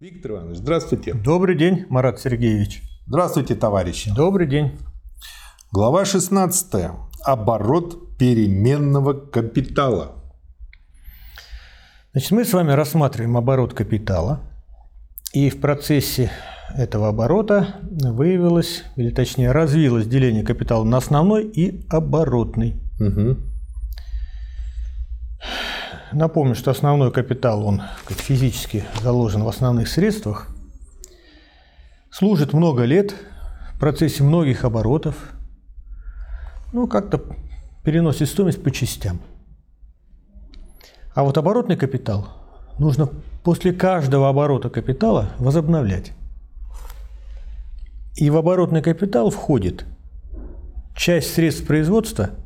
Виктор Иванович, здравствуйте. Добрый день, Марат Сергеевич. Здравствуйте, товарищи. Добрый день. Глава 16. Оборот переменного капитала. Значит, мы с вами рассматриваем оборот капитала. И в процессе этого оборота выявилось, или точнее развилось деление капитала на основной и оборотный. Угу. Напомню, что основной капитал, он как физически заложен в основных средствах, служит много лет в процессе многих оборотов, ну, как-то переносит стоимость по частям. А вот оборотный капитал нужно после каждого оборота капитала возобновлять. И в оборотный капитал входит часть средств производства –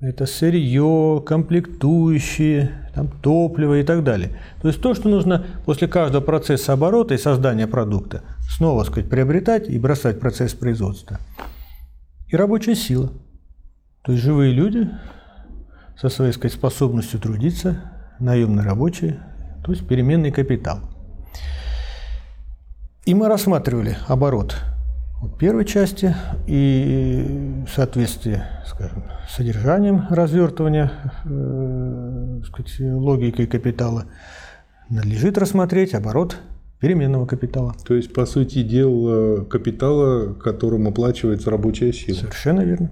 это сырье, комплектующие, там, топливо и так далее. То есть то, что нужно после каждого процесса оборота и создания продукта снова сказать, приобретать и бросать процесс производства. И рабочая сила. То есть живые люди со своей сказать, способностью трудиться, наемные рабочие, то есть переменный капитал. И мы рассматривали оборот первой части и в соответствии, скажем, с содержанием развертывания э, сказать, логикой капитала надлежит рассмотреть оборот переменного капитала. То есть, по сути дела, капитала, которым оплачивается рабочая сила. Совершенно верно.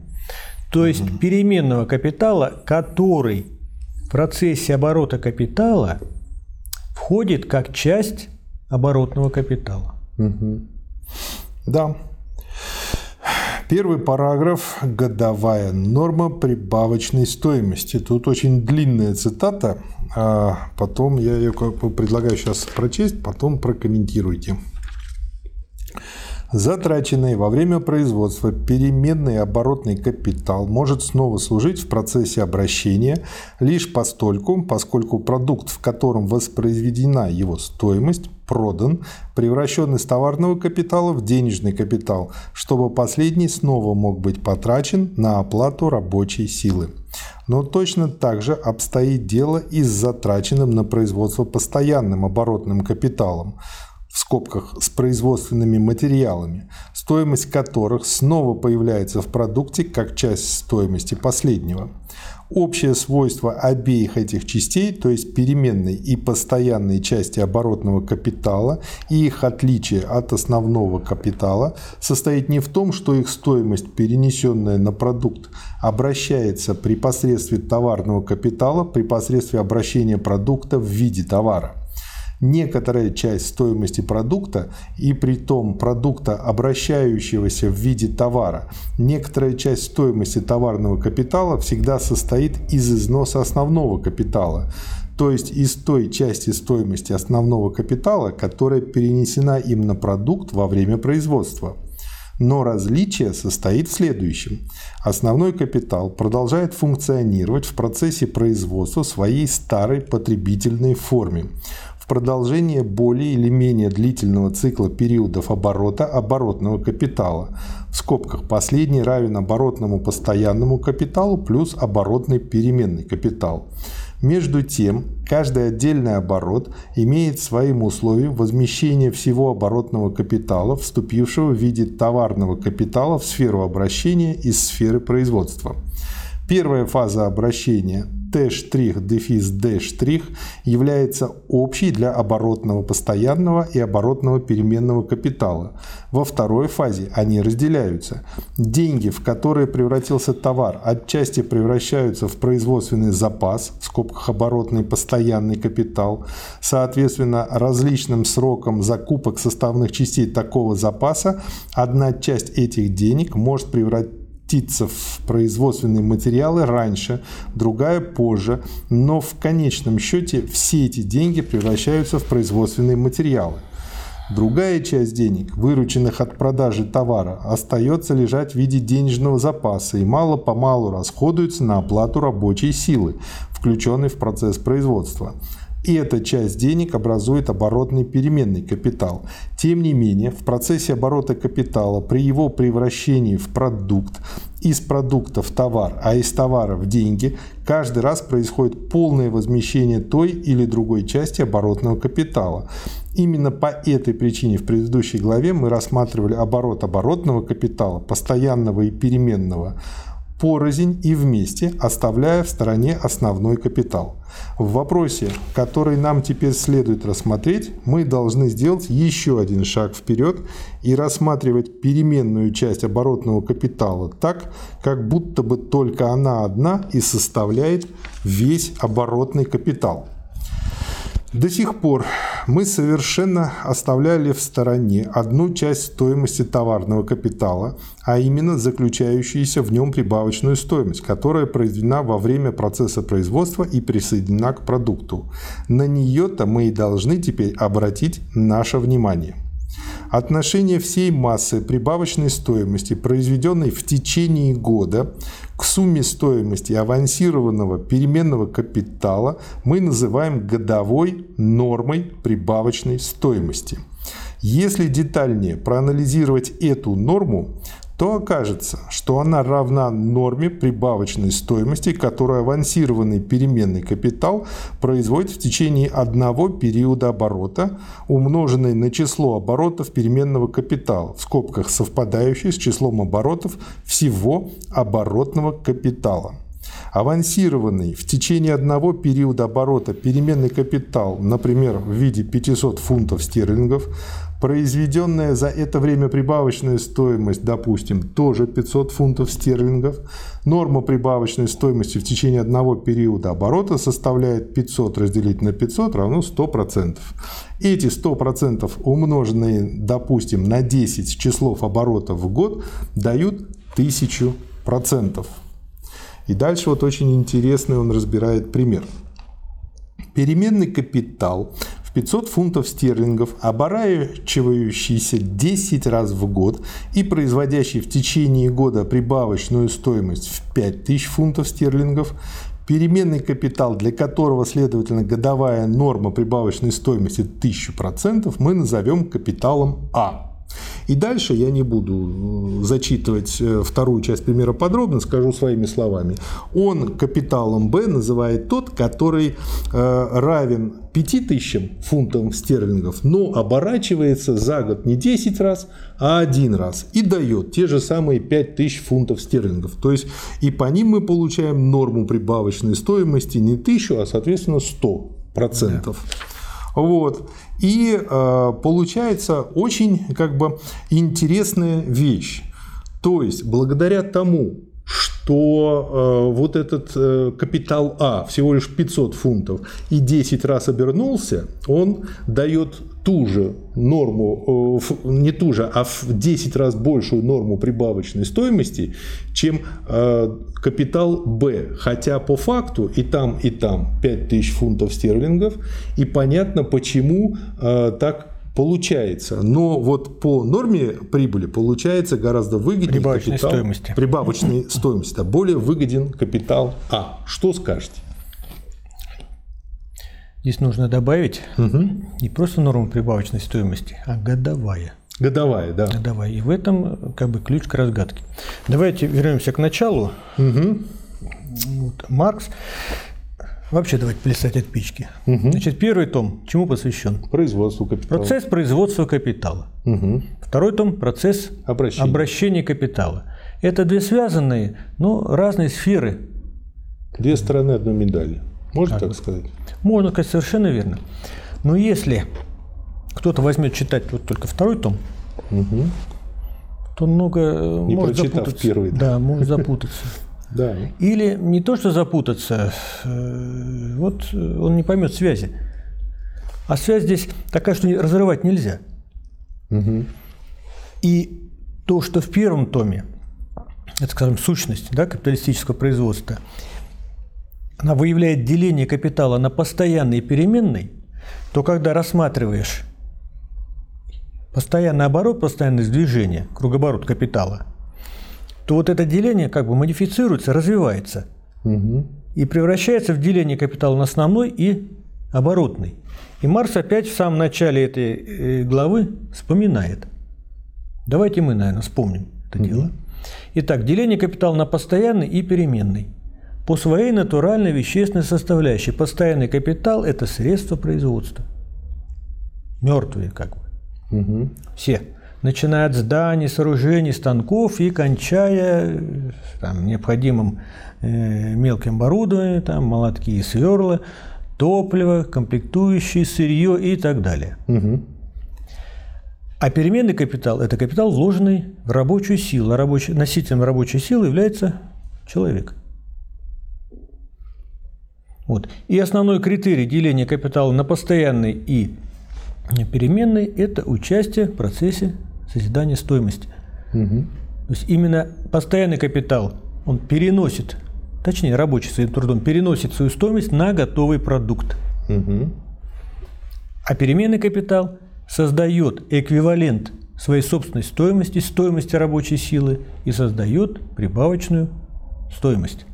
То есть угу. переменного капитала, который в процессе оборота капитала входит как часть оборотного капитала. Угу. Да, Первый параграф – годовая норма прибавочной стоимости. Тут очень длинная цитата, а потом я ее предлагаю сейчас прочесть, потом прокомментируйте. Затраченный во время производства переменный оборотный капитал может снова служить в процессе обращения лишь постольку, поскольку продукт, в котором воспроизведена его стоимость, продан, превращен из товарного капитала в денежный капитал, чтобы последний снова мог быть потрачен на оплату рабочей силы. Но точно так же обстоит дело и с затраченным на производство постоянным оборотным капиталом в скобках с производственными материалами, стоимость которых снова появляется в продукте как часть стоимости последнего. Общее свойство обеих этих частей, то есть переменной и постоянной части оборотного капитала и их отличие от основного капитала, состоит не в том, что их стоимость, перенесенная на продукт, обращается при посредстве товарного капитала при посредстве обращения продукта в виде товара – некоторая часть стоимости продукта и при том продукта, обращающегося в виде товара, некоторая часть стоимости товарного капитала всегда состоит из износа основного капитала, то есть из той части стоимости основного капитала, которая перенесена им на продукт во время производства. Но различие состоит в следующем. Основной капитал продолжает функционировать в процессе производства своей старой потребительной форме в продолжение более или менее длительного цикла периодов оборота оборотного капитала. В скобках последний равен оборотному постоянному капиталу плюс оборотный переменный капитал. Между тем, каждый отдельный оборот имеет своим условием возмещение всего оборотного капитала, вступившего в виде товарного капитала в сферу обращения из сферы производства. Первая фаза обращения D' является общей для оборотного постоянного и оборотного переменного капитала. Во второй фазе они разделяются. Деньги, в которые превратился товар, отчасти превращаются в производственный запас, в скобках оборотный постоянный капитал, соответственно различным срокам закупок составных частей такого запаса, одна часть этих денег может превратиться превратиться в производственные материалы раньше, другая позже, но в конечном счете все эти деньги превращаются в производственные материалы. Другая часть денег, вырученных от продажи товара, остается лежать в виде денежного запаса и мало-помалу расходуется на оплату рабочей силы, включенной в процесс производства. Эта часть денег образует оборотный переменный капитал. Тем не менее, в процессе оборота капитала при его превращении в продукт из продукта в товар, а из товара в деньги, каждый раз происходит полное возмещение той или другой части оборотного капитала. Именно по этой причине в предыдущей главе мы рассматривали оборот оборотного капитала, постоянного и переменного, порознь и вместе, оставляя в стороне основной капитал. В вопросе, который нам теперь следует рассмотреть, мы должны сделать еще один шаг вперед и рассматривать переменную часть оборотного капитала так, как будто бы только она одна и составляет весь оборотный капитал. До сих пор мы совершенно оставляли в стороне одну часть стоимости товарного капитала, а именно заключающуюся в нем прибавочную стоимость, которая произведена во время процесса производства и присоединена к продукту. На нее-то мы и должны теперь обратить наше внимание. Отношение всей массы прибавочной стоимости, произведенной в течение года, к сумме стоимости авансированного переменного капитала мы называем годовой нормой прибавочной стоимости. Если детальнее проанализировать эту норму, то окажется, что она равна норме прибавочной стоимости, которую авансированный переменный капитал производит в течение одного периода оборота, умноженной на число оборотов переменного капитала, в скобках совпадающей с числом оборотов всего оборотного капитала. Авансированный в течение одного периода оборота переменный капитал, например, в виде 500 фунтов стерлингов, Произведенная за это время прибавочная стоимость, допустим, тоже 500 фунтов стерлингов. Норма прибавочной стоимости в течение одного периода оборота составляет 500 разделить на 500 равно 100%. Эти 100% умноженные, допустим, на 10 числов оборотов в год дают 1000%. И дальше вот очень интересный он разбирает пример. Переменный капитал 500 фунтов стерлингов, оборачивающийся 10 раз в год и производящий в течение года прибавочную стоимость в 5000 фунтов стерлингов, переменный капитал, для которого, следовательно, годовая норма прибавочной стоимости 1000%, мы назовем капиталом А. И дальше я не буду э, зачитывать э, вторую часть примера подробно, скажу своими словами. Он капиталом Б называет тот, который э, равен 5000 фунтов стерлингов, но оборачивается за год не 10 раз, а один раз и дает те же самые 5000 фунтов стерлингов. То есть и по ним мы получаем норму прибавочной стоимости не 1000, а соответственно 100 процентов. Да. Вот. И э, получается очень как бы интересная вещь. То есть благодаря тому, что э, вот этот э, капитал А всего лишь 500 фунтов и 10 раз обернулся, он дает ту же норму, э, не ту же, а в 10 раз большую норму прибавочной стоимости, чем э, капитал Б. Хотя по факту и там, и там 5000 фунтов стерлингов, и понятно, почему э, так получается. Но вот по норме прибыли получается гораздо выгоднее прибавочной капитал, стоимости. Прибавочной стоимости. Да, более выгоден капитал А. Что скажете? Здесь нужно добавить угу. не просто норму прибавочной стоимости, а годовая. Годовая, да. Годовая. И в этом как бы ключ к разгадке. Давайте вернемся к началу. Угу. Вот. Маркс Вообще давайте плясать от печки. Угу. Значит, первый том чему посвящен? Производству капитала. Процесс производства капитала. Угу. Второй том – процесс обращения. обращения капитала. Это две связанные, но разные сферы. Две стороны одной медали. Можно так, так сказать? Можно сказать, совершенно верно. Но если кто-то возьмет читать вот только второй том, угу. то много э, Не может запутаться. первый. Да, да может запутаться. Да. Или не то, что запутаться, э, вот он не поймет связи. А связь здесь такая, что разрывать нельзя. Угу. И то, что в первом томе, это, скажем, сущность да, капиталистического производства, она выявляет деление капитала на постоянный и переменный, то когда рассматриваешь постоянный оборот, постоянное движение, кругоборот капитала – то вот это деление как бы модифицируется, развивается угу. и превращается в деление капитала на основной и оборотный. И Марс опять в самом начале этой э, главы вспоминает. Давайте мы, наверное, вспомним это угу. дело. Итак, деление капитала на постоянный и переменный. По своей натуральной вещественной составляющей постоянный капитал – это средство производства. Мертвые как бы. Угу. Все. Начиная от зданий, сооружений, станков и кончая там, необходимым э, мелким оборудованием, там, молотки и сверла, топливо, комплектующие, сырье и так далее. Угу. А переменный капитал – это капитал, вложенный в рабочую силу. А рабочий, носителем рабочей силы является человек. Вот. И основной критерий деления капитала на постоянный и переменный – это участие в процессе созидания стоимости. Угу. То есть именно постоянный капитал, он переносит, точнее рабочий своим трудом, переносит свою стоимость на готовый продукт. Угу. А переменный капитал создает эквивалент своей собственной стоимости, стоимости рабочей силы и создает прибавочную стоимость.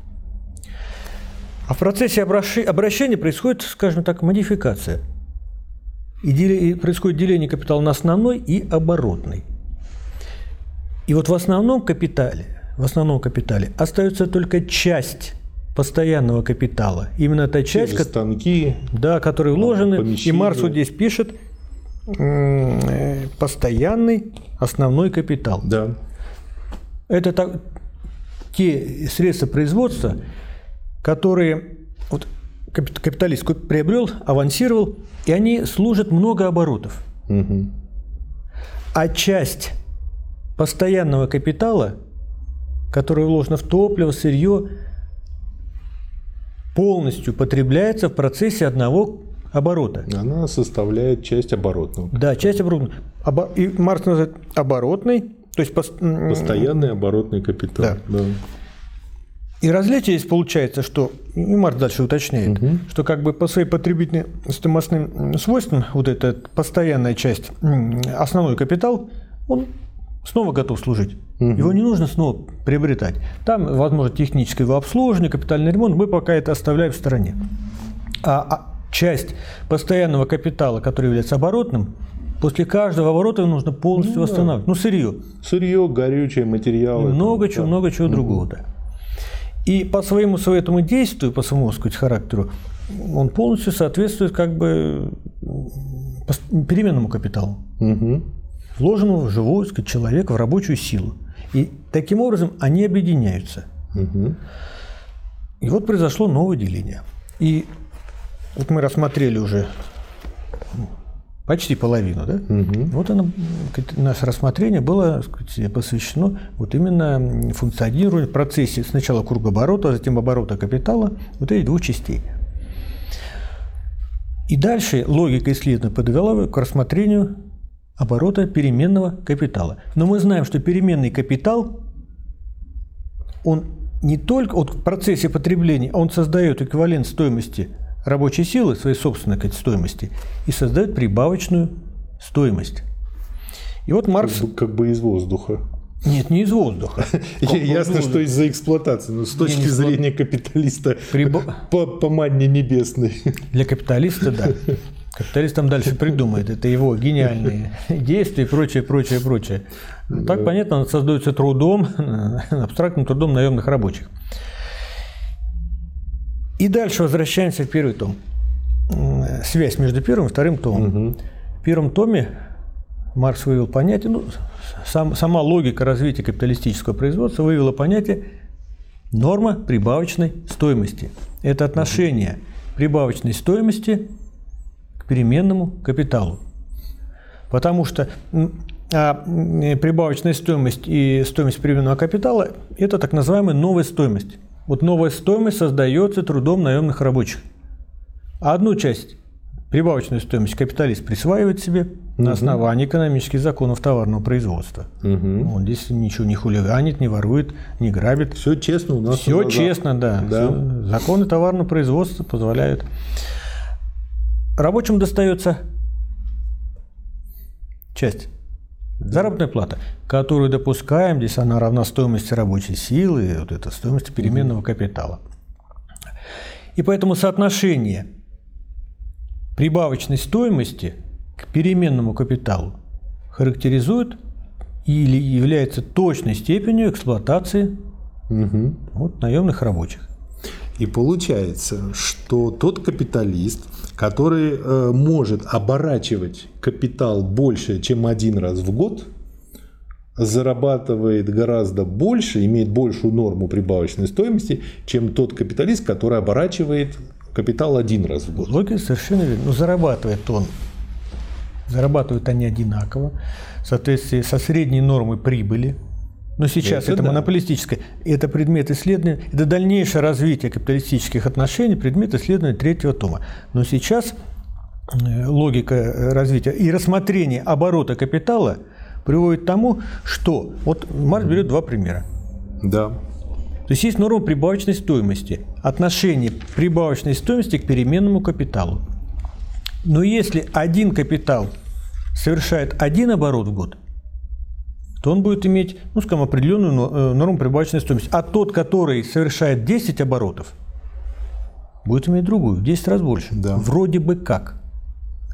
А в процессе обращения происходит, скажем так, модификация. И происходит деление капитала на основной и оборотный. И вот в основном капитале, в основном капитале остается только часть постоянного капитала. Именно та часть, Те станки, да, которые вложены. И Марс вот здесь пишет постоянный основной капитал. Да. Это так, те средства производства, которые вот, капиталист приобрел, авансировал, и они служат много оборотов. Угу. А часть постоянного капитала, который вложено в топливо, сырье, полностью потребляется в процессе одного оборота. Она составляет часть оборотного. Да, часть оборотного. И Маркс называет оборотный, то есть постоянный оборотный капитал. Да. да. И различие здесь получается, что, и Марк дальше уточняет, угу. что как бы по своей потребительным стоимостным свойствам вот эта постоянная часть, основной капитал, он снова готов служить. Угу. Его не нужно снова приобретать. Там, возможно, техническое его обслуживание, капитальный ремонт, мы пока это оставляем в стороне. А, а часть постоянного капитала, который является оборотным, После каждого оборота нужно полностью ну, восстанавливать. Да. Ну, сырье. Сырье, горючее, материалы. много там, чего, да. много чего угу. другого, да. И по своему этому действию, по своему сказать, характеру, он полностью соответствует как бы переменному капиталу, угу. вложенному в живого сказать, человека, в рабочую силу. И таким образом они объединяются. Угу. И вот произошло новое деление. И вот мы рассмотрели уже Почти половину, да? Угу. Вот оно, наше рассмотрение было сказать, посвящено вот именно функционированию в процессе сначала кругооборота, а затем оборота капитала, вот этих двух частей. И дальше логика исследования подвела к рассмотрению оборота переменного капитала. Но мы знаем, что переменный капитал, он не только вот в процессе потребления, он создает эквивалент стоимости рабочей силы, своей собственной сказать, стоимости, и создает прибавочную стоимость. И вот Маркс... Как бы, как бы из воздуха. Нет, не из воздуха. Ясно, что из-за эксплуатации, но с точки зрения капиталиста по, по манне небесной. Для капиталиста, да. Капиталист там дальше придумает. Это его гениальные действия и прочее, прочее, прочее. Так понятно, создается трудом, абстрактным трудом наемных рабочих. И дальше возвращаемся к первый том. Связь между первым и вторым томом. Угу. В первом томе Маркс вывел понятие, ну, сам, сама логика развития капиталистического производства вывела понятие норма прибавочной стоимости. Это отношение прибавочной стоимости к переменному капиталу. Потому что а прибавочная стоимость и стоимость переменного капитала – это так называемая новая стоимость. Вот новая стоимость создается трудом наемных рабочих. А одну часть прибавочную стоимость капиталист присваивает себе угу. на основании экономических законов товарного производства. Угу. Он здесь ничего не хулиганит, не ворует, не грабит. Все честно у нас. Все честно, да. да. Законы товарного производства позволяют. Рабочим достается часть Заработная плата, которую допускаем, здесь она равна стоимости рабочей силы, вот это стоимости переменного капитала. И поэтому соотношение прибавочной стоимости к переменному капиталу характеризует или является точной степенью эксплуатации Угу. вот, наемных рабочих. И получается, что тот капиталист, который э, может оборачивать капитал больше, чем один раз в год, зарабатывает гораздо больше, имеет большую норму прибавочной стоимости, чем тот капиталист, который оборачивает капитал один раз в год. Логика совершенно верна. Ну, зарабатывает он, зарабатывают они одинаково, в соответствии со средней нормой прибыли. Но сейчас Это это, да. монополистическое, это предмет исследования, это дальнейшее развитие капиталистических отношений, предмет исследования третьего тома. Но сейчас э, логика э, развития и рассмотрение оборота капитала приводит к тому, что вот Марс берет два примера. Да. То есть есть норма прибавочной стоимости, отношение прибавочной стоимости к переменному капиталу. Но если один капитал совершает один оборот в год, то он будет иметь, ну, скажем, определенную э, норму прибавочной стоимости. А тот, который совершает 10 оборотов, будет иметь другую, в 10 раз больше. Да. Вроде бы как.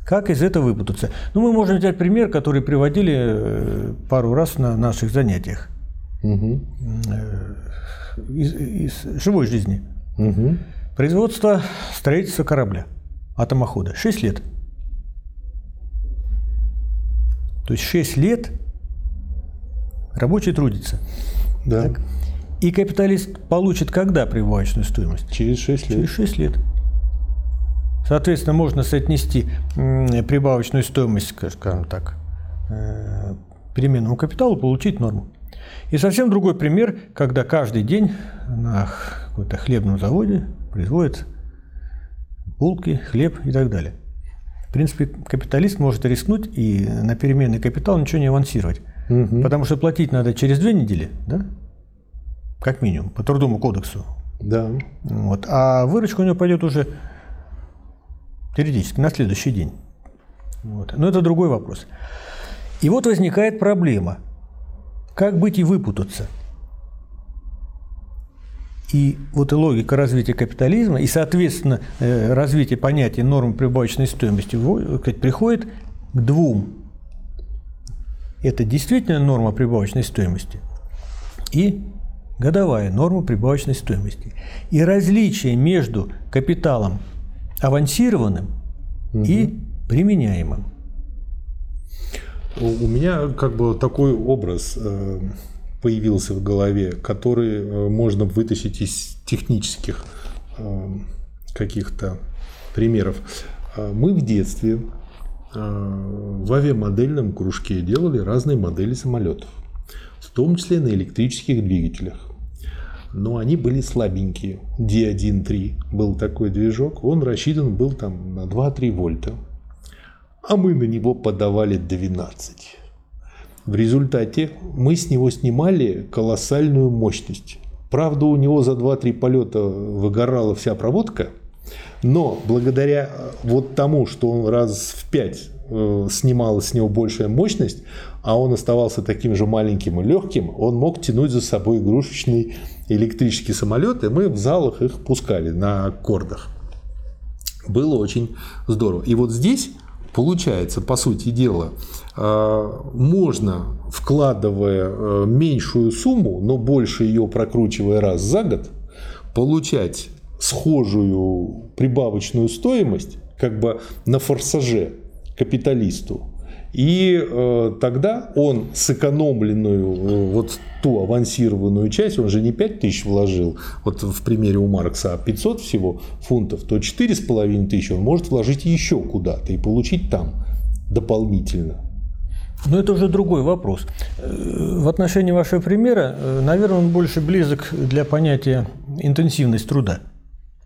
Как из этого выпутаться? Ну, мы можем взять пример, который приводили э, пару раз на наших занятиях Угу. из, из живой жизни. Угу. Производство строительства корабля, атомохода. 6 лет. То есть 6 лет рабочий трудится. Да. И капиталист получит когда прибавочную стоимость? Через 6 лет. Через 6 лет. Соответственно, можно соотнести прибавочную стоимость, скажем так, э, переменному капиталу, получить норму. И совсем другой пример, когда каждый день на каком-то хлебном заводе производят булки, хлеб и так далее. В принципе, капиталист может рискнуть и на переменный капитал ничего не авансировать. Мгм. Потому что платить надо через две недели, да? Как минимум, по трудовому кодексу. Да. Вот. А выручка у него пойдет уже теоретически на следующий день. Вот. Но это другой вопрос. И вот возникает проблема. Как быть и выпутаться? И вот и логика развития капитализма, и, соответственно, э, развитие понятия нормы прибавочной стоимости сказать, приходит к двум. Это действительно норма прибавочной стоимости и годовая норма прибавочной стоимости. И различие между капиталом авансированным и применяемым. У меня как бы такой образ э, появился в голове, который э, можно вытащить из технических э, каких-то примеров. Мы в детстве в авиамодельном кружке делали разные модели самолетов, в том числе на электрических двигателях. Но они были слабенькие. D1.3 был такой движок, он рассчитан был там на 2-3 вольта а мы на него подавали 12. В результате мы с него снимали колоссальную мощность. Правда, у него за 2-3 полета выгорала вся проводка, но благодаря э, вот тому, что он раз в 5 снимала с него большая мощность, а он оставался таким же маленьким и легким, он мог тянуть за собой игрушечный электрический самолет, и мы в залах их пускали на аккордах. Было очень здорово. И вот здесь получается, по сути дела, э, можно, вкладывая э, меньшую сумму, но больше ее прокручивая раз за год, получать схожую прибавочную стоимость как бы на форсаже капиталисту. И э, тогда он сэкономленную э, вот ту авансированную часть, он же не 5 тысяч вложил, вот в примере у Маркса, а 500 всего фунтов, то 4,5 тысячи он может вложить еще куда-то и получить там дополнительно. Но это уже другой вопрос. Э, В отношении вашего примера, э, наверное, он больше близок для понятия интенсивность труда.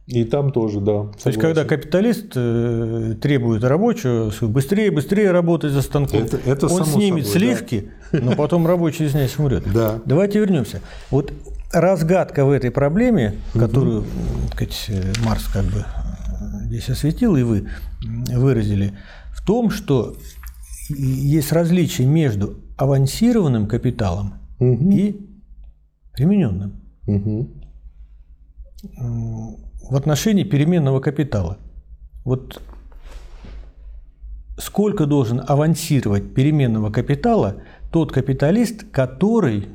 И там тоже, да. То есть, когда капиталист э, требует рабочего быстрее, быстрее работать за станком, Это- это он снимет собой, да. сливки, но потом рабочий из них умрет. Да. Давайте вернемся. Вот разгадка в этой проблеме, которую так сказать, э, Марс как бы э, здесь осветил, и вы выразили, в том, что есть различие между авансированным капиталом Мгм. и примененным Мгм. В отношении переменного капитала. Вот сколько должен авансировать переменного капитала тот капиталист, который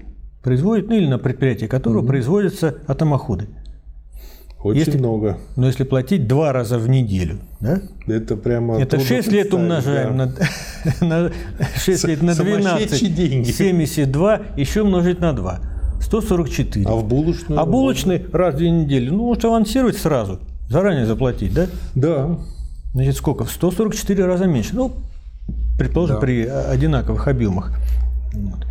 производит, ну или на предприятии которого угу. производятся атомоходы. Очень если, много. Но если платить два раза в неделю, да? Это прямо... Это 6 лет умножаем да. на, на 6 лет на 12. деньги. 72 еще умножить на 2. 144. А в булочную? А булочный раз в две недели. Ну, может авансировать сразу. Заранее заплатить, да? Да. Значит, сколько? В 144 раза меньше. Ну, предположим, да. при одинаковых объемах. Вот.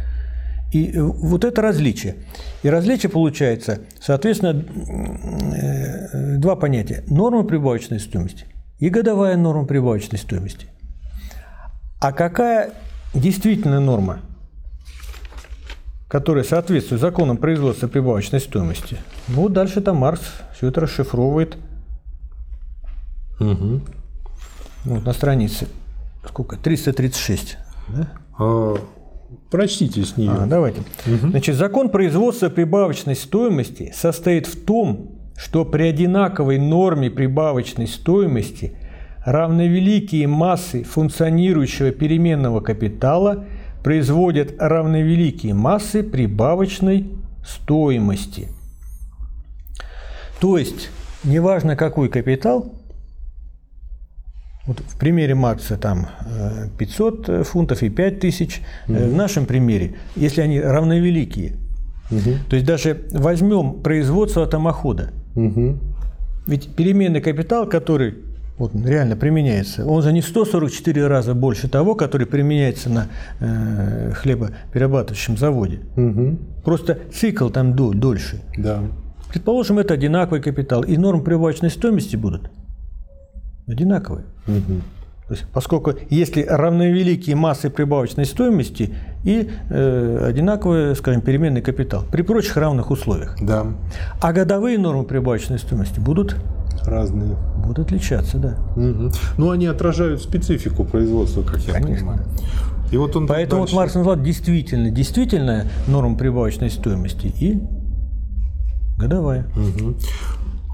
И э, вот это различие. И различие получается, соответственно, э, два понятия. Норма прибавочной стоимости и годовая норма прибавочной стоимости. А какая действительно норма, которая соответствует законам производства прибавочной стоимости? Ну, дальше там Марс все это расшифровывает. Угу. Вот на странице сколько? 336. Да? А Прочтите с нее. А, давайте. Угу. Значит, закон производства прибавочной стоимости состоит в том, что при одинаковой норме прибавочной стоимости равновеликие массы функционирующего переменного капитала производят равновеликие массы прибавочной стоимости. То есть, неважно какой капитал, вот в примере Маркса там 500 э, фунтов и 5000. Угу. В нашем примере, если они равновеликие, угу. то есть даже возьмем производство атомохода. Угу. Ведь переменный капитал, который вот, реально применяется, он же не 144 раза больше того, который применяется на э, хлебоперерабатывающем заводе. Угу. Просто цикл там дольше. Да. Предположим, это одинаковый капитал, и норм прибавочной стоимости будут одинаковые. Угу. То есть, поскольку если равновеликие массы прибавочной стоимости и э, одинаковый, скажем, переменный капитал при прочих равных условиях. Да. А годовые нормы прибавочной стоимости будут разные. Будут отличаться, да. Угу. Ну, они отражают специфику производства, как я Конечно. понимаю. И вот он Поэтому дальше... вот Маркс назвал действительно, действительно норма прибавочной стоимости и годовая. Угу.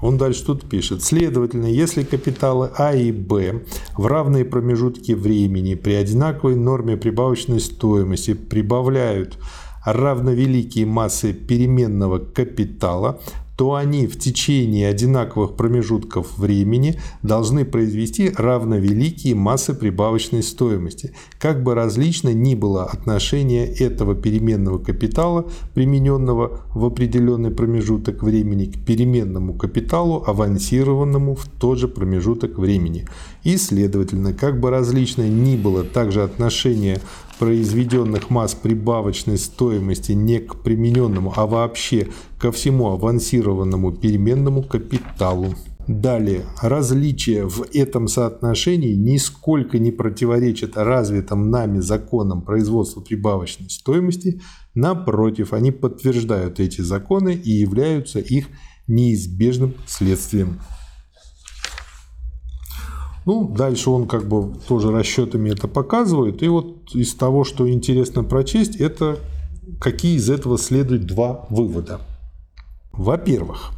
Он дальше тут пишет. Следовательно, если капиталы А и Б в равные промежутки времени при одинаковой норме прибавочной стоимости прибавляют равновеликие массы переменного капитала, то они в течение одинаковых промежутков времени должны произвести равновеликие массы прибавочной стоимости. Как бы различно ни было отношение этого переменного капитала, примененного в определенный промежуток времени, к переменному капиталу, авансированному в тот же промежуток времени. И, следовательно, как бы различно ни было также отношение произведенных масс прибавочной стоимости не к примененному, а вообще ко всему авансированному переменному капиталу. Далее, различия в этом соотношении нисколько не противоречат развитым нами законам производства прибавочной стоимости, напротив, они подтверждают эти законы и являются их неизбежным следствием. Ну, дальше он как бы тоже расчетами это показывает. И вот из того, что интересно прочесть, это какие из этого следуют два вывода. Во-первых,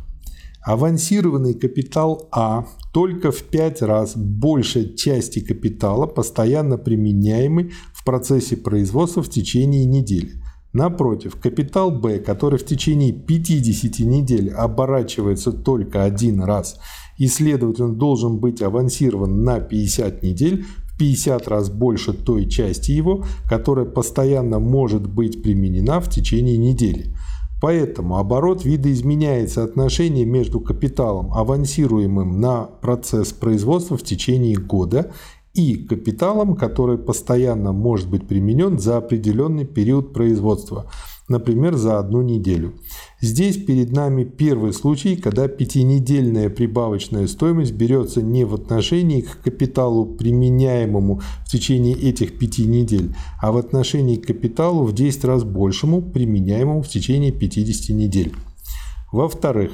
авансированный капитал А только в 5 раз больше части капитала, постоянно применяемый в процессе производства в течение недели. Напротив, капитал Б, который в течение 50 недель оборачивается только один раз – и, следовательно, должен быть авансирован на 50 недель, в 50 раз больше той части его, которая постоянно может быть применена в течение недели. Поэтому оборот видоизменяет соотношение между капиталом, авансируемым на процесс производства в течение года, и капиталом, который постоянно может быть применен за определенный период производства – например, за одну неделю. Здесь перед нами первый случай, когда пятинедельная прибавочная стоимость берется не в отношении к капиталу, применяемому в течение этих пяти недель, а в отношении к капиталу в 10 раз большему, применяемому в течение 50 недель. Во-вторых,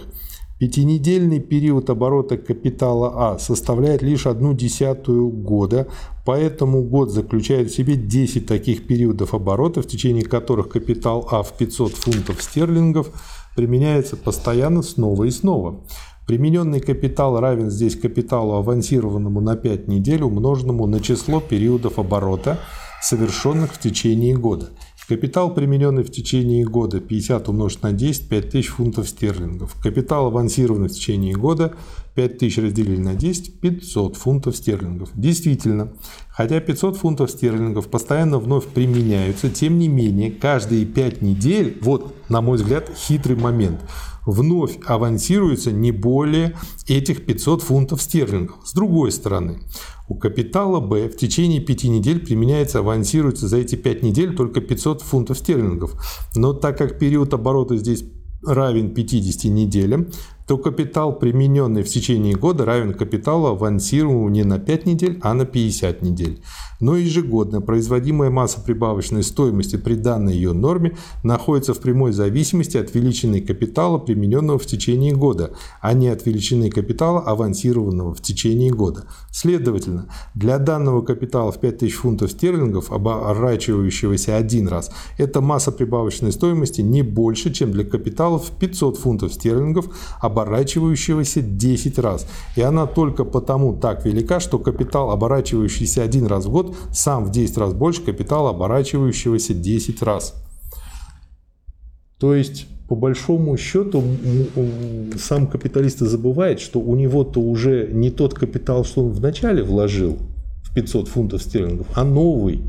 Пятинедельный период оборота капитала А составляет лишь одну десятую года, поэтому год заключает в себе 10 таких периодов оборота, в течение которых капитал А в 500 фунтов стерлингов применяется постоянно снова и снова. Примененный капитал равен здесь капиталу, авансированному на 5 недель, умноженному на число периодов оборота, совершенных в течение года. Капитал, примененный в течение года, 50 умножить на 10, 5000 фунтов стерлингов. Капитал, авансированный в течение года, 5000 разделили на 10, 500 фунтов стерлингов. Действительно, хотя 500 фунтов стерлингов постоянно вновь применяются, тем не менее, каждые 5 недель, вот, на мой взгляд, хитрый момент, вновь авансируется не более этих 500 фунтов стерлингов. С другой стороны, у капитала Б в течение 5 недель применяется, авансируется за эти 5 недель только 500 фунтов стерлингов. Но так как период оборота здесь равен 50 неделям, то капитал, примененный в течение года, равен капиталу, авансируемому не на 5 недель, а на 50 недель. Но ежегодно производимая масса прибавочной стоимости при данной ее норме находится в прямой зависимости от величины капитала, примененного в течение года, а не от величины капитала, авансированного в течение года. Следовательно, для данного капитала в 5000 фунтов стерлингов, оборачивающегося один раз, эта масса прибавочной стоимости не больше, чем для капитала в 500 фунтов стерлингов, оборачивающегося оборачивающегося 10 раз. И она только потому так велика, что капитал, оборачивающийся один раз в год, сам в 10 раз больше капитала, оборачивающегося 10 раз. То есть, по большому счету, сам капиталист забывает, что у него-то уже не тот капитал, что он вначале вложил в 500 фунтов стерлингов, а новый.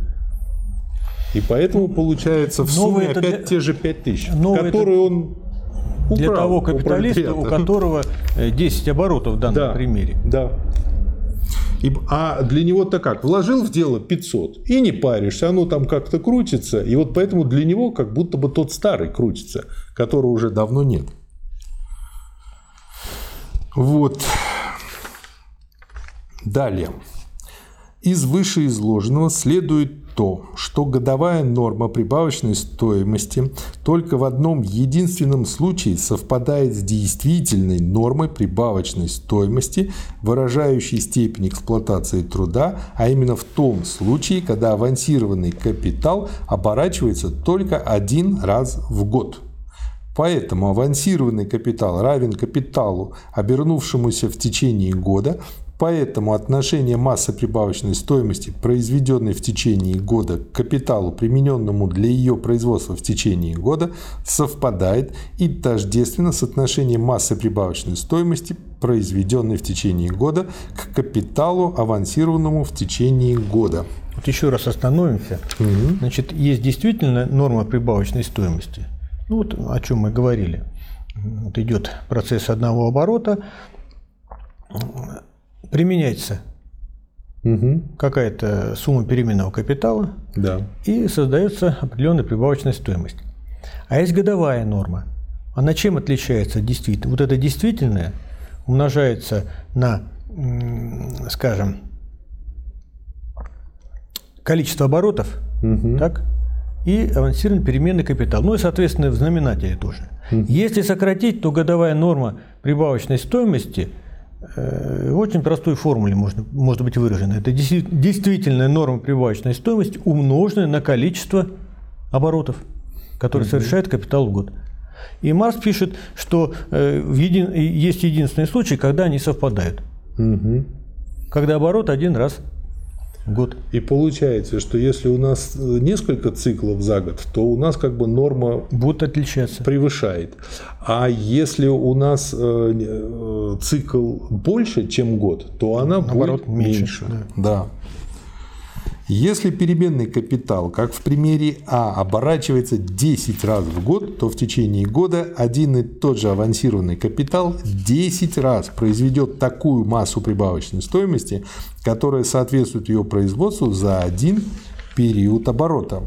И поэтому получается в сумме опять для... те же 5000, которые это... он для того капиталиста, у, у которого 10 э, оборотов в данном да, примере. Да. И, а для него-то как? Вложил в дело 500 и не паришься, оно там как-то крутится. И вот поэтому для него как будто бы тот старый крутится, которого уже давно нет. Вот. Далее. Из вышеизложенного следует то, что годовая норма прибавочной стоимости только в одном единственном случае совпадает с действительной нормой прибавочной стоимости, выражающей степень эксплуатации труда, а именно в том случае, когда авансированный капитал оборачивается только один раз в год. Поэтому авансированный капитал равен капиталу, обернувшемуся в течение года, Поэтому отношение массы прибавочной стоимости, произведенной в течение года к капиталу, примененному для ее производства в течение года, совпадает и тождественно с отношением массы прибавочной стоимости, произведенной в течение года, к капиталу, авансированному в течение года. Вот еще раз остановимся. Угу. Значит, есть действительно норма прибавочной стоимости. Ну вот о чем мы говорили. Вот идет процесс одного оборота применяется угу. какая-то сумма переменного капитала да. и создается определенная прибавочная стоимость. А есть годовая норма. Она чем отличается действительно? Вот это действительное умножается на, скажем, количество оборотов, угу. так, и авансированный переменный капитал. Ну и, соответственно, в знаменателе тоже. Угу. Если сократить, то годовая норма прибавочной стоимости – в очень простой формуле можно, может быть выражено. Это действительная норма прибавочной стоимости, умноженная на количество оборотов, которые угу. совершает капитал в год. И Марс пишет, что э, един, есть единственный случай, когда они совпадают. Угу. Когда оборот один раз год. И получается, что если у нас э, несколько циклов за год, то у нас как бы норма будет отличаться. превышает. А если у нас э, э, цикл больше, чем год, то она Наоборот, будет меньше. меньше. Да. да. Если переменный капитал, как в примере А, оборачивается 10 раз в год, то в течение года один и тот же авансированный капитал 10 раз произведет такую массу прибавочной стоимости, которая соответствует ее производству за один период оборота.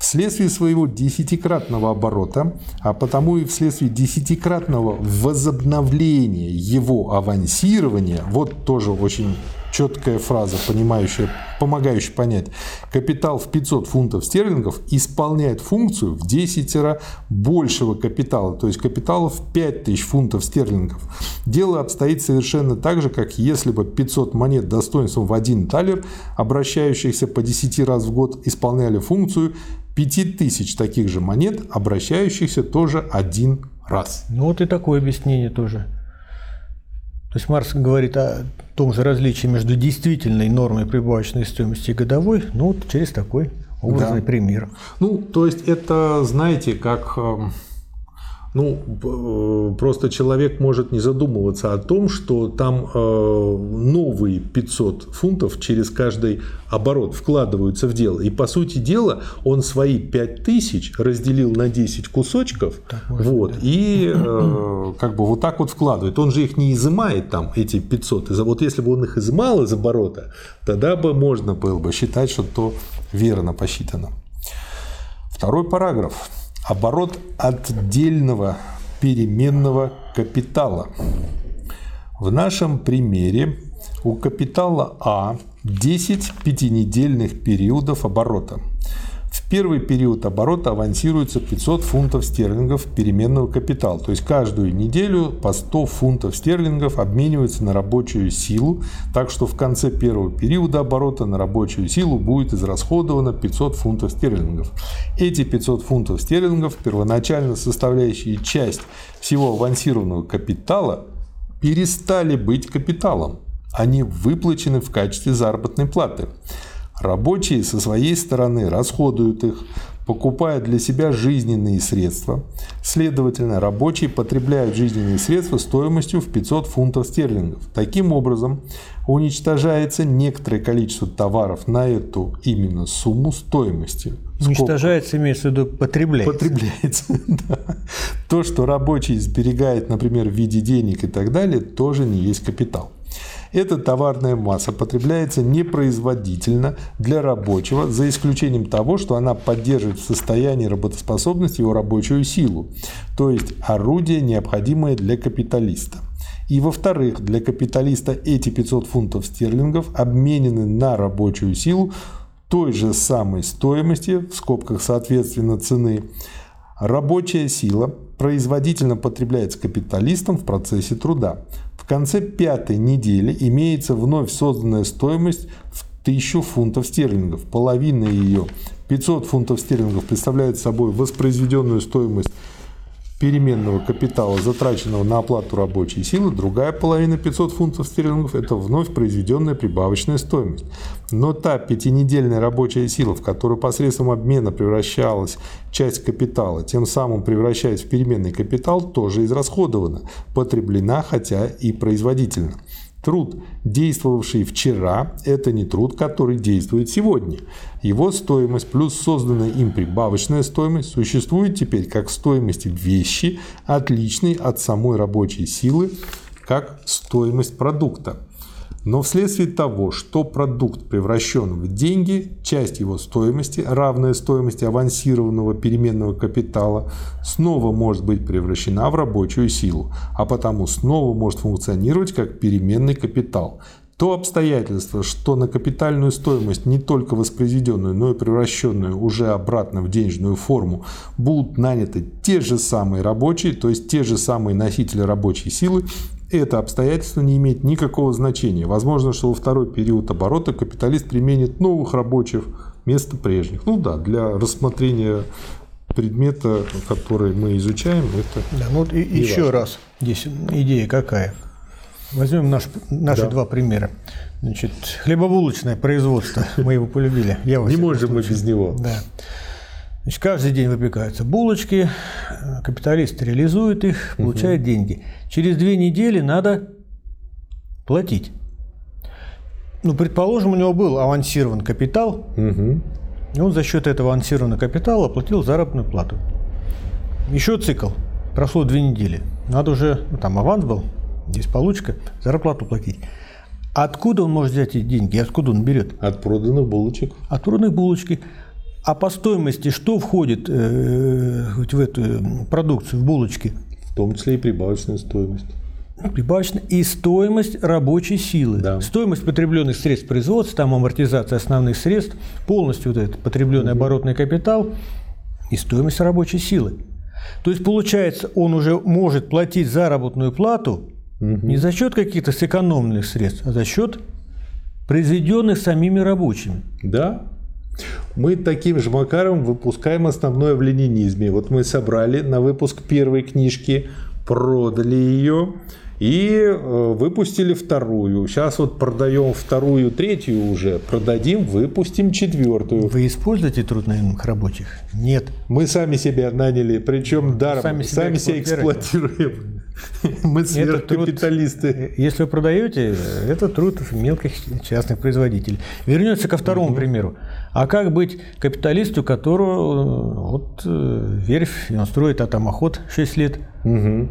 Вследствие своего десятикратного оборота, а потому и вследствие десятикратного возобновления его авансирования, вот тоже очень четкая фраза, понимающая, помогающая понять. Капитал в 500 фунтов стерлингов исполняет функцию в 10 раз большего капитала, то есть капитала в 5000 фунтов стерлингов. Дело обстоит совершенно так же, как если бы 500 монет достоинством в 1 талер, обращающихся по 10 раз в год, исполняли функцию 5000 таких же монет, обращающихся тоже один раз. Ну вот и такое объяснение тоже То есть Марс говорит о том же различии между действительной нормой прибавочной стоимости и годовой, ну, вот через такой образный да. пример. Ну, то есть это, знаете, как эм, ну, э, просто человек может не задумываться о том, что там э, новые 500 фунтов через каждый оборот вкладываются в дело. И, по сути дела, он свои 5000 разделил на 10 кусочков, вот, и э, как бы вот так вот вкладывает. Он же их не изымает там, эти 500. Вот если бы он их изымал из оборота, тогда бы можно было бы считать, что то верно посчитано. Второй параграф оборот отдельного переменного капитала. В нашем примере у капитала А 10 пятинедельных периодов оборота – в первый период оборота авансируется 500 фунтов стерлингов переменного капитала. То есть каждую неделю по 100 фунтов стерлингов обмениваются на рабочую силу. Так что в конце первого периода оборота на рабочую силу будет израсходовано 500 фунтов стерлингов. Эти 500 фунтов стерлингов, первоначально составляющие часть всего авансированного капитала, перестали быть капиталом. Они выплачены в качестве заработной платы. Рабочие со своей стороны расходуют их, покупая для себя жизненные средства. Следовательно, рабочие потребляют жизненные средства стоимостью в 500 фунтов стерлингов. Таким образом, уничтожается некоторое количество товаров на эту именно сумму стоимости. Уничтожается, имеется в виду, потребляется. Потребляется, да. То, что рабочий сберегает, например, в виде денег и так далее, тоже не есть капитал. Эта товарная масса потребляется непроизводительно для рабочего, за исключением того, что она поддерживает в состоянии работоспособности его рабочую силу, то есть орудие, необходимое для капиталиста. И во-вторых, для капиталиста эти 500 фунтов стерлингов обменены на рабочую силу той же самой стоимости, в скобках соответственно цены, рабочая сила производительно потребляется капиталистом в процессе труда. В конце пятой недели имеется вновь созданная стоимость в 1000 фунтов стерлингов. Половина ее, 500 фунтов стерлингов, представляет собой воспроизведенную стоимость переменного капитала, затраченного на оплату рабочей силы, другая половина 500 фунтов стерлингов – это вновь произведенная прибавочная стоимость. Но та пятинедельная рабочая сила, в которую посредством обмена превращалась часть капитала, тем самым превращаясь в переменный капитал, тоже израсходована, потреблена, хотя и производительно. Труд, действовавший вчера, это не труд, который действует сегодня. Его стоимость плюс созданная им прибавочная стоимость существует теперь как стоимость вещи, отличной от самой рабочей силы, как стоимость продукта. Но вследствие того, что продукт превращен в деньги, часть его стоимости, равная стоимости авансированного переменного капитала, снова может быть превращена в рабочую силу, а потому снова может функционировать как переменный капитал. То обстоятельство, что на капитальную стоимость, не только воспроизведенную, но и превращенную уже обратно в денежную форму, будут наняты те же самые рабочие, то есть те же самые носители рабочей силы, это обстоятельство не имеет никакого значения. Возможно, что во второй период оборота капиталист применит новых рабочих вместо прежних. Ну да, для рассмотрения предмета, который мы изучаем, это да, ну, и, еще важно. раз, здесь идея какая? Возьмем наш, наши да. два примера. Значит, хлебобулочное производство, мы его полюбили. Я не можем мы без него. Да. Значит, каждый день выпекаются булочки, капиталист реализует их, получает угу. деньги. Через две недели надо платить. Ну, предположим, у него был авансирован капитал, угу. и он за счет этого авансированного капитала оплатил заработную плату. Еще цикл. Прошло две недели. Надо уже, ну, там аванс был, здесь получка, зарплату платить. Откуда он может взять эти деньги? Откуда он берет? От проданных булочек. От проданных булочки. А по стоимости что входит э, в эту продукцию, в булочки? В том числе и прибавочная стоимость. Прибавочная и стоимость рабочей силы. Да. Стоимость потребленных средств производства, там амортизация основных средств, полностью вот этот потребленный угу. оборотный капитал и стоимость рабочей силы. То есть получается, он уже может платить заработную плату угу. не за счет каких-то сэкономленных средств, а за счет произведенных самими рабочими. Да, мы таким же макаром выпускаем основное в ленинизме. Вот мы собрали на выпуск первой книжки, продали ее и э, выпустили вторую. Сейчас вот продаем вторую, третью уже, продадим, выпустим четвертую. Вы используете труднонаемных рабочих? Нет. Мы сами себя наняли, причем даром, Сами сами, себя себя эксплуатируем. Мы сверхкапиталисты. Если вы продаете, это труд мелких частных производителей. Вернемся ко второму примеру. А как быть капиталисту, которого э, вот э, верфь, он строит атомоход 6 лет, Мгм.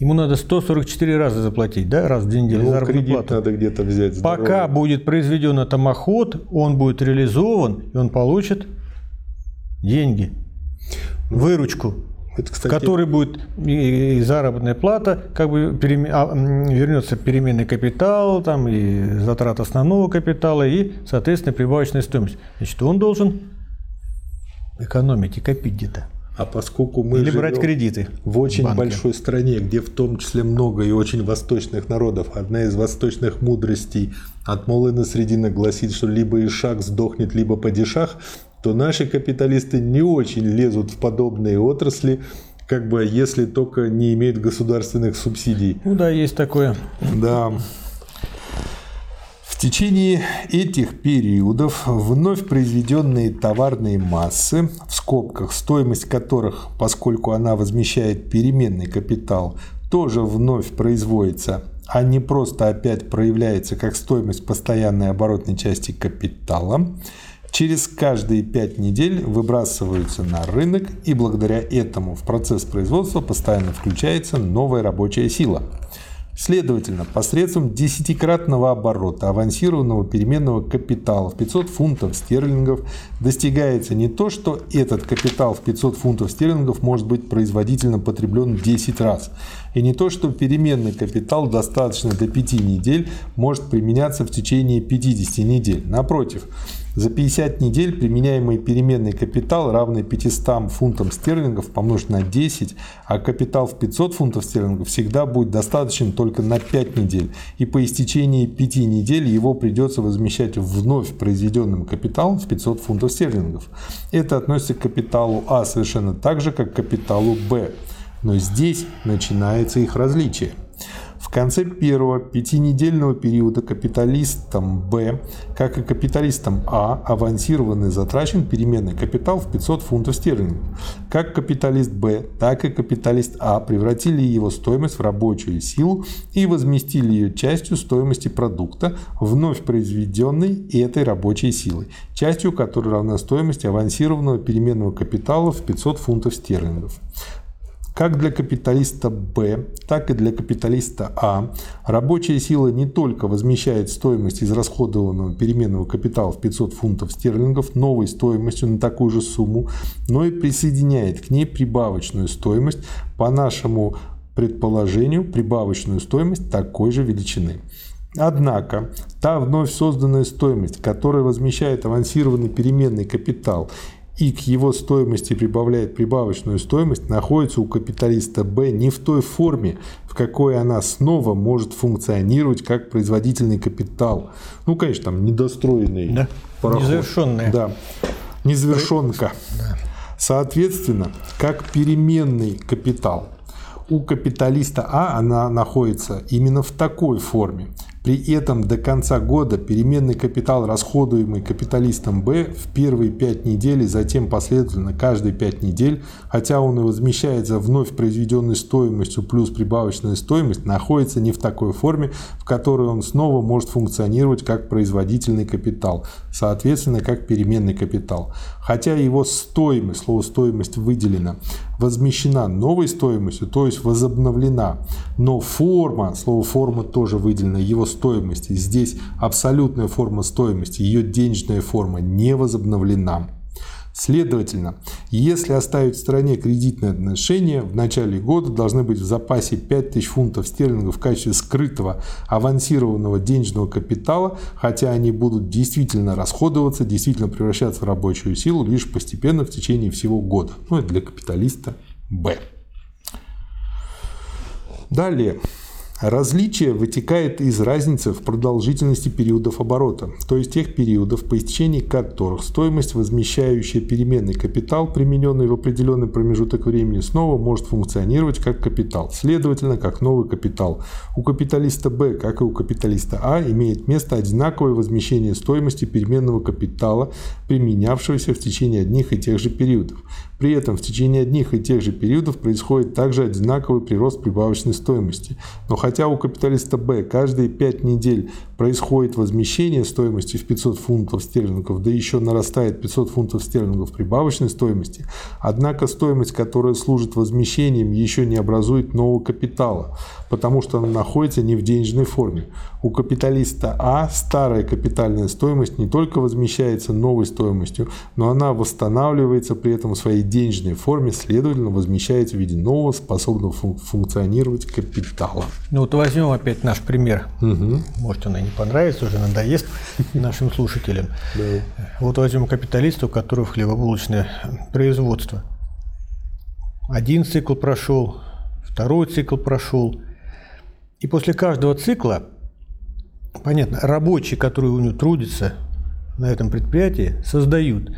Ему надо 144 раза заплатить, да, раз в две недели Ну, заработную кредит плату. надо где-то взять. Пока здоровый. будет произведен атомоход, он будет реализован, и он получит деньги, выручку, Это, в кстати, которой будет и и заработная плата, как бы переме- а, вернется переменный капитал, там и затрат основного капитала, и, соответственно, прибавочная стоимость. Значит, он должен экономить и копить где-то. А поскольку мы Или брать кредиты. в очень в банке. большой стране, где в том числе много и очень восточных народов, одна из восточных мудростей от Молына Средина гласит, что либо Ишак сдохнет, либо падишах, то наши капиталисты не очень лезут в подобные отрасли, как бы если только не имеют государственных субсидий. Ну да, есть такое. Да. В течение этих периодов вновь произведенные товарные массы, в скобках стоимость которых, поскольку она возмещает переменный капитал, тоже вновь производится, а не просто опять проявляется как стоимость постоянной оборотной части капитала, через каждые пять недель выбрасываются на рынок, и благодаря этому в процесс производства постоянно включается новая рабочая сила. Следовательно, посредством десятикратного оборота авансированного переменного капитала в 500 фунтов стерлингов достигается не то, что этот капитал в 500 фунтов стерлингов может быть производительно потреблен 10 раз, и не то, что переменный капитал достаточно до 5 недель может применяться в течение 50 недель. Напротив, за 50 недель применяемый переменный капитал, равный 500 фунтам стерлингов, помножить на 10, а капитал в 500 фунтов стерлингов всегда будет достаточен только на 5 недель. И по истечении 5 недель его придется возмещать вновь произведенным капиталом в 500 фунтов стерлингов. Это относится к капиталу А совершенно так же, как к капиталу Б. Но здесь начинается их различие. В конце первого пятинедельного периода капиталистам Б, как и капиталистам А, авансирован и затрачен переменный капитал в 500 фунтов стерлингов. Как капиталист Б, так и капиталист А превратили его стоимость в рабочую силу и возместили ее частью стоимости продукта, вновь произведенной этой рабочей силой, частью которой равна стоимости авансированного переменного капитала в 500 фунтов стерлингов. Как для капиталиста Б, так и для капиталиста А рабочая сила не только возмещает стоимость израсходованного переменного капитала в 500 фунтов стерлингов новой стоимостью на такую же сумму, но и присоединяет к ней прибавочную стоимость по нашему предположению прибавочную стоимость такой же величины. Однако, та вновь созданная стоимость, которая возмещает авансированный переменный капитал и к его стоимости прибавляет прибавочную стоимость, находится у капиталиста Б не в той форме, в какой она снова может функционировать как производительный капитал. Ну, конечно, там недостроенный Да. пароход. Незавершенная. Да. Незавершенка. Соответственно, как переменный капитал. У капиталиста А она находится именно в такой форме. При этом до конца года переменный капитал, расходуемый капиталистом Б в первые 5 недель и затем последовательно каждые 5 недель, хотя он и возмещается вновь произведенной стоимостью плюс прибавочная стоимость, находится не в такой форме, в которой он снова может функционировать как производительный капитал, соответственно, как переменный капитал. Хотя его стоимость, слово стоимость выделено, возмещена новой стоимостью, то есть возобновлена, но форма, слово форма тоже выделено, его стоимости. Здесь абсолютная форма стоимости, ее денежная форма не возобновлена. Следовательно, если оставить в стороне кредитные отношения, в начале года должны быть в запасе 5000 фунтов стерлингов в качестве скрытого авансированного денежного капитала, хотя они будут действительно расходоваться, действительно превращаться в рабочую силу лишь постепенно в течение всего года. Ну, это для капиталиста Б. Далее. Различие вытекает из разницы в продолжительности периодов оборота, то есть тех периодов, по истечении которых стоимость, возмещающая переменный капитал, примененный в определенный промежуток времени, снова может функционировать как капитал, следовательно, как новый капитал. У капиталиста Б, как и у капиталиста А, имеет место одинаковое возмещение стоимости переменного капитала, применявшегося в течение одних и тех же периодов. При этом в течение одних и тех же периодов происходит также одинаковый прирост прибавочной стоимости. Но хотя у капиталиста Б каждые 5 недель происходит возмещение стоимости в 500 фунтов стерлингов, да еще нарастает 500 фунтов стерлингов прибавочной стоимости, однако стоимость, которая служит возмещением, еще не образует нового капитала потому что она находится не в денежной форме. У капиталиста А старая капитальная стоимость не только возмещается новой стоимостью, но она восстанавливается при этом в своей денежной форме, следовательно, возмещается в виде нового, способного фун- функционировать капитала. Ну вот возьмем опять наш пример. Угу. Может, он и не понравится, уже надоест нашим слушателям. Вот возьмем капиталиста, у которого хлебобулочное производство. Один цикл прошел, второй цикл прошел, и после каждого цикла, понятно, рабочие, которые у него трудятся на этом предприятии, создают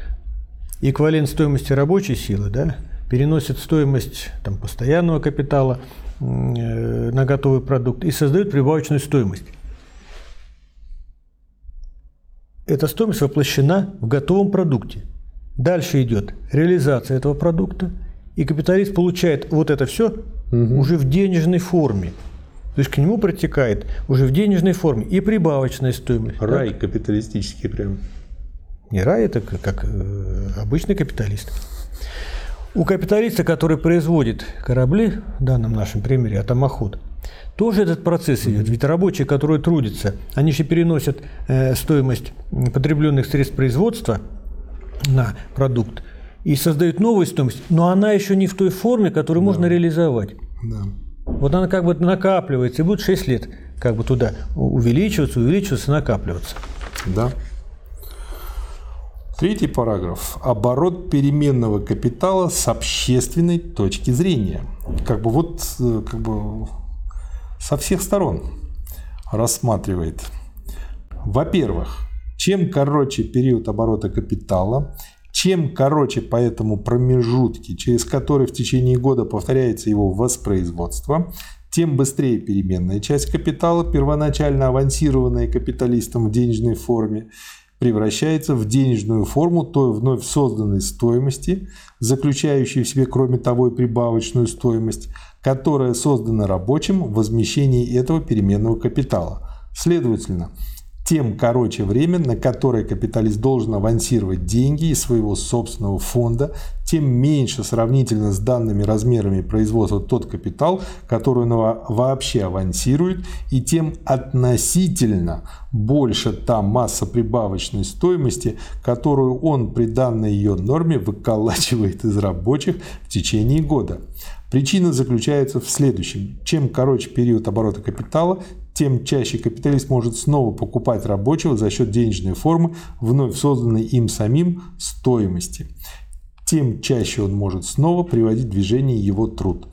эквивалент стоимости рабочей силы, да, переносят стоимость там, постоянного капитала э, на готовый продукт и создают прибавочную стоимость. Эта стоимость воплощена в готовом продукте. Дальше идет реализация этого продукта, и капиталист получает вот это все угу. уже в денежной форме. То есть к нему протекает уже в денежной форме и прибавочная стоимость. Рай да? капиталистический прям. Не рай, это как э, обычный капиталист. У капиталиста, который производит корабли, в данном нашем примере, атомоход, тоже этот процесс идет. Ведь рабочие, которые трудятся, они же переносят э, стоимость потребленных средств производства на продукт и создают новую стоимость, но она еще не в той форме, которую да. можно реализовать. Да. Вот она как бы накапливается, и будет 6 лет как бы туда увеличиваться, увеличиваться, накапливаться. Да. Третий параграф. Оборот переменного капитала с общественной точки зрения. Как бы вот э, как бы со всех сторон рассматривает. Во-первых, чем короче период оборота капитала, чем короче по этому промежутке, через который в течение года повторяется его воспроизводство, тем быстрее переменная часть капитала, первоначально авансированная капиталистом в денежной форме, превращается в денежную форму той вновь созданной стоимости, заключающей в себе, кроме того, и прибавочную стоимость, которая создана рабочим в возмещении этого переменного капитала. Следовательно, тем короче время, на которое капиталист должен авансировать деньги из своего собственного фонда, тем меньше сравнительно с данными размерами производства тот капитал, который он вообще авансирует, и тем относительно больше та масса прибавочной стоимости, которую он при данной ее норме выколачивает из рабочих в течение года. Причина заключается в следующем. Чем короче период оборота капитала, тем чаще капиталист может снова покупать рабочего за счет денежной формы, вновь созданной им самим стоимости. Тем чаще он может снова приводить в движение его труд.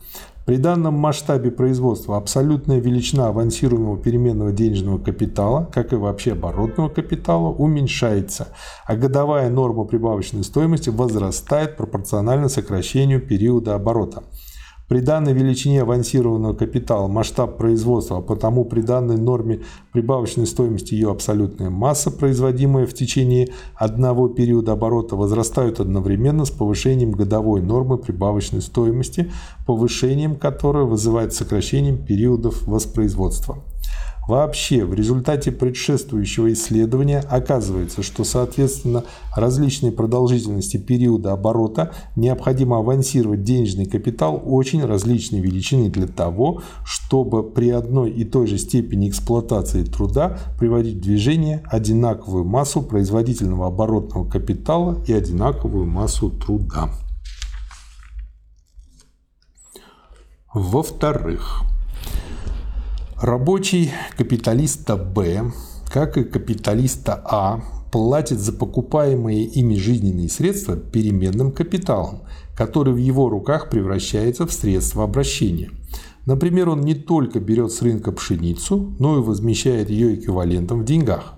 При данном масштабе производства абсолютная величина авансируемого переменного денежного капитала, как и вообще оборотного капитала, уменьшается, а годовая норма прибавочной стоимости возрастает пропорционально сокращению периода оборота. При данной величине авансированного капитала масштаб производства, а потому при данной норме прибавочной стоимости ее абсолютная масса, производимая в течение одного периода оборота, возрастают одновременно с повышением годовой нормы прибавочной стоимости, повышением которой вызывает сокращением периодов воспроизводства. Вообще, в результате предшествующего исследования оказывается, что, соответственно, различной продолжительности периода оборота необходимо авансировать денежный капитал очень различной величины для того, чтобы при одной и той же степени эксплуатации труда приводить в движение одинаковую массу производительного оборотного капитала и одинаковую массу труда. Во-вторых, Рабочий капиталиста Б, как и капиталиста А, платит за покупаемые ими жизненные средства переменным капиталом, который в его руках превращается в средство обращения. Например, он не только берет с рынка пшеницу, но и возмещает ее эквивалентом в деньгах.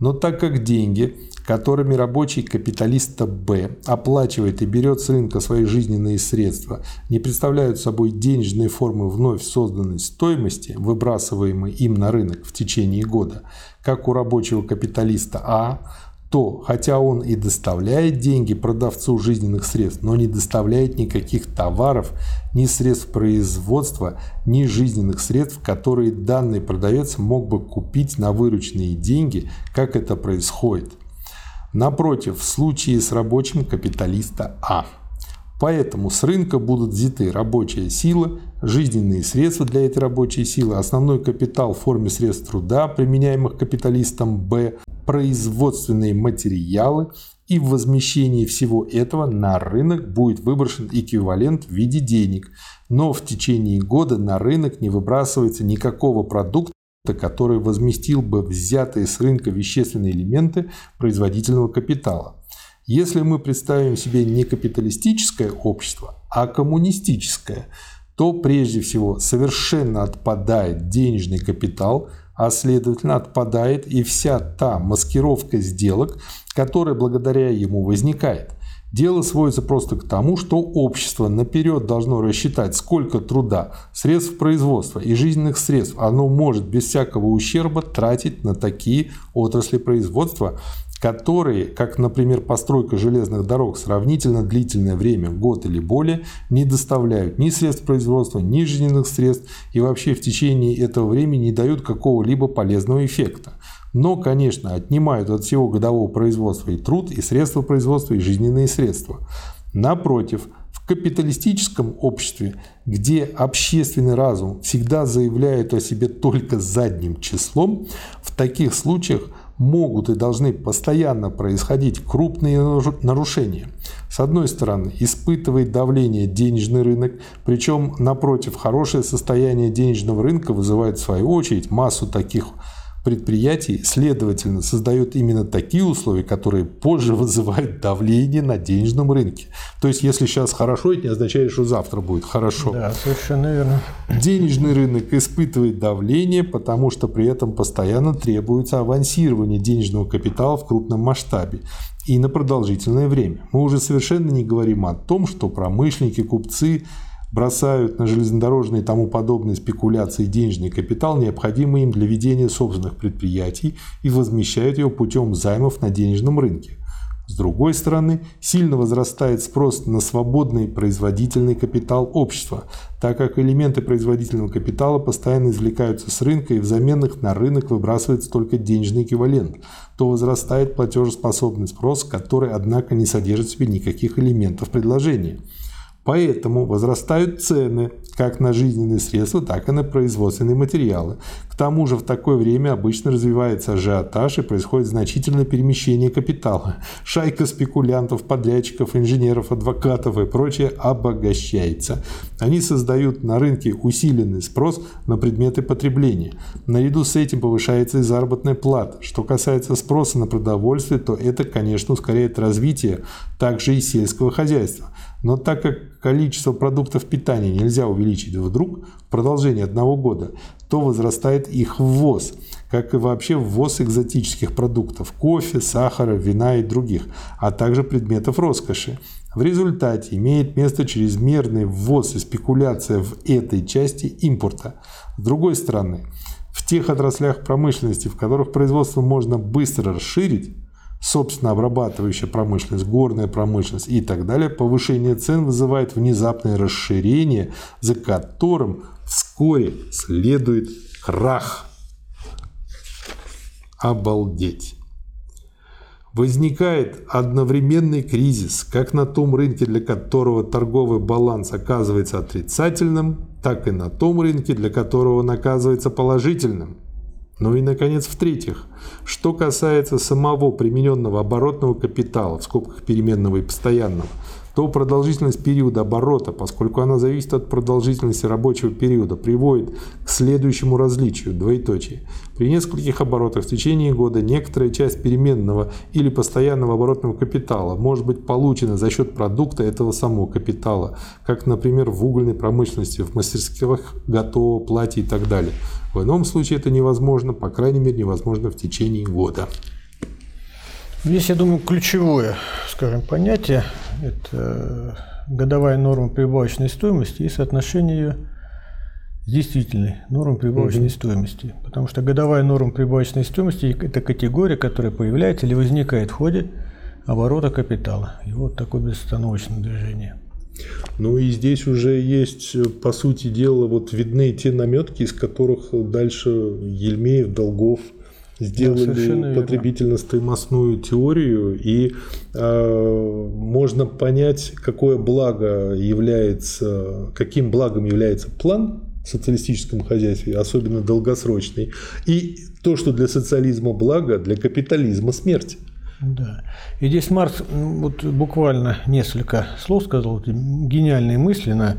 Но так как деньги, которыми рабочий капиталиста Б оплачивает и берет с рынка свои жизненные средства, не представляют собой денежные формы вновь созданной стоимости, выбрасываемой им на рынок в течение года, как у рабочего капиталиста А, то, хотя он и доставляет деньги продавцу жизненных средств, но не доставляет никаких товаров, ни средств производства, ни жизненных средств, которые данный продавец мог бы купить на вырученные деньги, как это происходит. Напротив, в случае с рабочим капиталиста А. Поэтому с рынка будут взяты рабочая сила, жизненные средства для этой рабочей силы, основной капитал в форме средств труда, применяемых капиталистом Б, производственные материалы, и в возмещении всего этого на рынок будет выброшен эквивалент в виде денег, но в течение года на рынок не выбрасывается никакого продукта, который возместил бы взятые с рынка вещественные элементы производительного капитала. Если мы представим себе не капиталистическое общество, а коммунистическое, то прежде всего совершенно отпадает денежный капитал – а следовательно отпадает и вся та маскировка сделок, которая благодаря ему возникает. Дело сводится просто к тому, что общество наперед должно рассчитать, сколько труда, средств производства и жизненных средств оно может без всякого ущерба тратить на такие отрасли производства, которые, как, например, постройка железных дорог сравнительно длительное время, год или более, не доставляют ни средств производства, ни жизненных средств и вообще в течение этого времени не дают какого-либо полезного эффекта. Но, конечно, отнимают от всего годового производства и труд, и средства производства, и жизненные средства. Напротив, в капиталистическом обществе, где общественный разум всегда заявляет о себе только задним числом, в таких случаях могут и должны постоянно происходить крупные нарушения. С одной стороны, испытывает давление денежный рынок, причем, напротив, хорошее состояние денежного рынка вызывает в свою очередь массу таких предприятий, следовательно, создает именно такие условия, которые позже вызывают давление на денежном рынке. То есть, если сейчас хорошо, это не означает, что завтра будет хорошо. Да, совершенно верно. Денежный рынок испытывает давление, потому что при этом постоянно требуется авансирование денежного капитала в крупном масштабе и на продолжительное время. Мы уже совершенно не говорим о том, что промышленники, купцы бросают на железнодорожные и тому подобные спекуляции денежный капитал, необходимый им для ведения собственных предприятий, и возмещают его путем займов на денежном рынке. С другой стороны, сильно возрастает спрос на свободный производительный капитал общества, так как элементы производительного капитала постоянно извлекаются с рынка и взамен их на рынок выбрасывается только денежный эквивалент, то возрастает платежеспособный спрос, который, однако, не содержит в себе никаких элементов предложения. Поэтому возрастают цены как на жизненные средства, так и на производственные материалы. К тому же в такое время обычно развивается ажиотаж и происходит значительное перемещение капитала. Шайка спекулянтов, подрядчиков, инженеров, адвокатов и прочее обогащается. Они создают на рынке усиленный спрос на предметы потребления. Наряду с этим повышается и заработная плата. Что касается спроса на продовольствие, то это, конечно, ускоряет развитие также и сельского хозяйства. Но так как количество продуктов питания нельзя увеличить вдруг в продолжении одного года, то возрастает их ввоз, как и вообще ввоз экзотических продуктов – кофе, сахара, вина и других, а также предметов роскоши. В результате имеет место чрезмерный ввоз и спекуляция в этой части импорта. С другой стороны, в тех отраслях промышленности, в которых производство можно быстро расширить, собственно обрабатывающая промышленность, горная промышленность и так далее, повышение цен вызывает внезапное расширение, за которым вскоре следует крах. Обалдеть. Возникает одновременный кризис, как на том рынке, для которого торговый баланс оказывается отрицательным, так и на том рынке, для которого он оказывается положительным – ну и, наконец, в-третьих, что касается самого примененного оборотного капитала, в скобках переменного и постоянного, то продолжительность периода оборота, поскольку она зависит от продолжительности рабочего периода, приводит к следующему различию, двоеточие. При нескольких оборотах в течение года некоторая часть переменного или постоянного оборотного капитала может быть получена за счет продукта этого самого капитала, как, например, в угольной промышленности, в мастерских готового платья и так далее. В ином случае это невозможно, по крайней мере, невозможно в течение года. Здесь, я думаю, ключевое, скажем, понятие – это годовая норма прибавочной стоимости и соотношение ее с действительной нормой прибавочной угу. стоимости. Потому что годовая норма прибавочной стоимости – это категория, которая появляется или возникает в ходе оборота капитала. И вот такое безостановочное движение. Ну и здесь уже есть, по сути дела, вот видны те наметки, из которых дальше Ельмеев, Долгов – сделали да, потребительно-стоимостную теорию, и э, можно понять, какое благо является, каким благом является план в социалистическом хозяйстве, особенно долгосрочный, и то, что для социализма благо, для капитализма смерть. Да. И здесь Маркс вот буквально несколько слов сказал, гениальные мысли на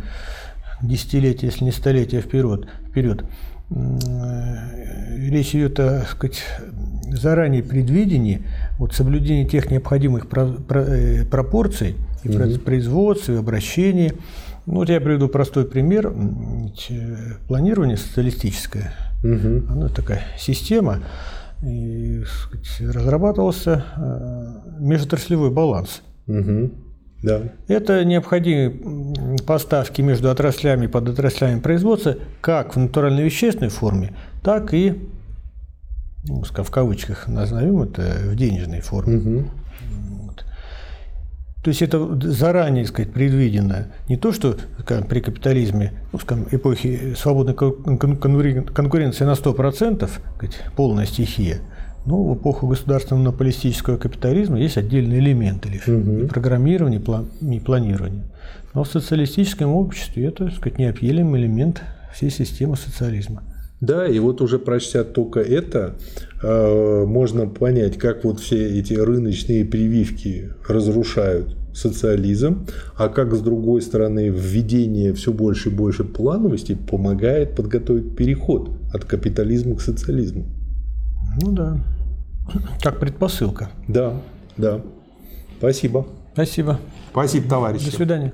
десятилетия, если не столетия вперед. вперед. Э, речь идет о сказать, заранее предвидении, вот соблюдении тех необходимых э, пропорций и угу. производства, и обращения. Ну, вот я приведу простой пример. Э, планирование социалистическое, угу. оно такая система, и, сказать, разрабатывался межотраслевой баланс. Угу. Да. Это необходимые поставки между отраслями и подотраслями производства как в натурально-вещественной форме, так и, ну, в кавычках назовем это, в денежной форме. Угу. Вот. То есть это заранее сказать, предвидено. Не то, что скажем, при капитализме, ну, скажем, эпохи свободной конкуренции на 100%, сказать, полная стихия – ну, в эпоху государственного монополистического капитализма есть отдельные элементы лишь угу. программирование, и планирование. Но в социалистическом обществе это, так сказать, неотъемлемый элемент всей системы социализма. Да, и вот уже прочтя только это, э, можно понять, как вот все эти рыночные прививки разрушают социализм, а как с другой стороны введение все больше и больше плановости помогает подготовить переход от капитализма к социализму. Ну да. Как предпосылка. Да, да. Спасибо. Спасибо. Спасибо, товарищи. До свидания.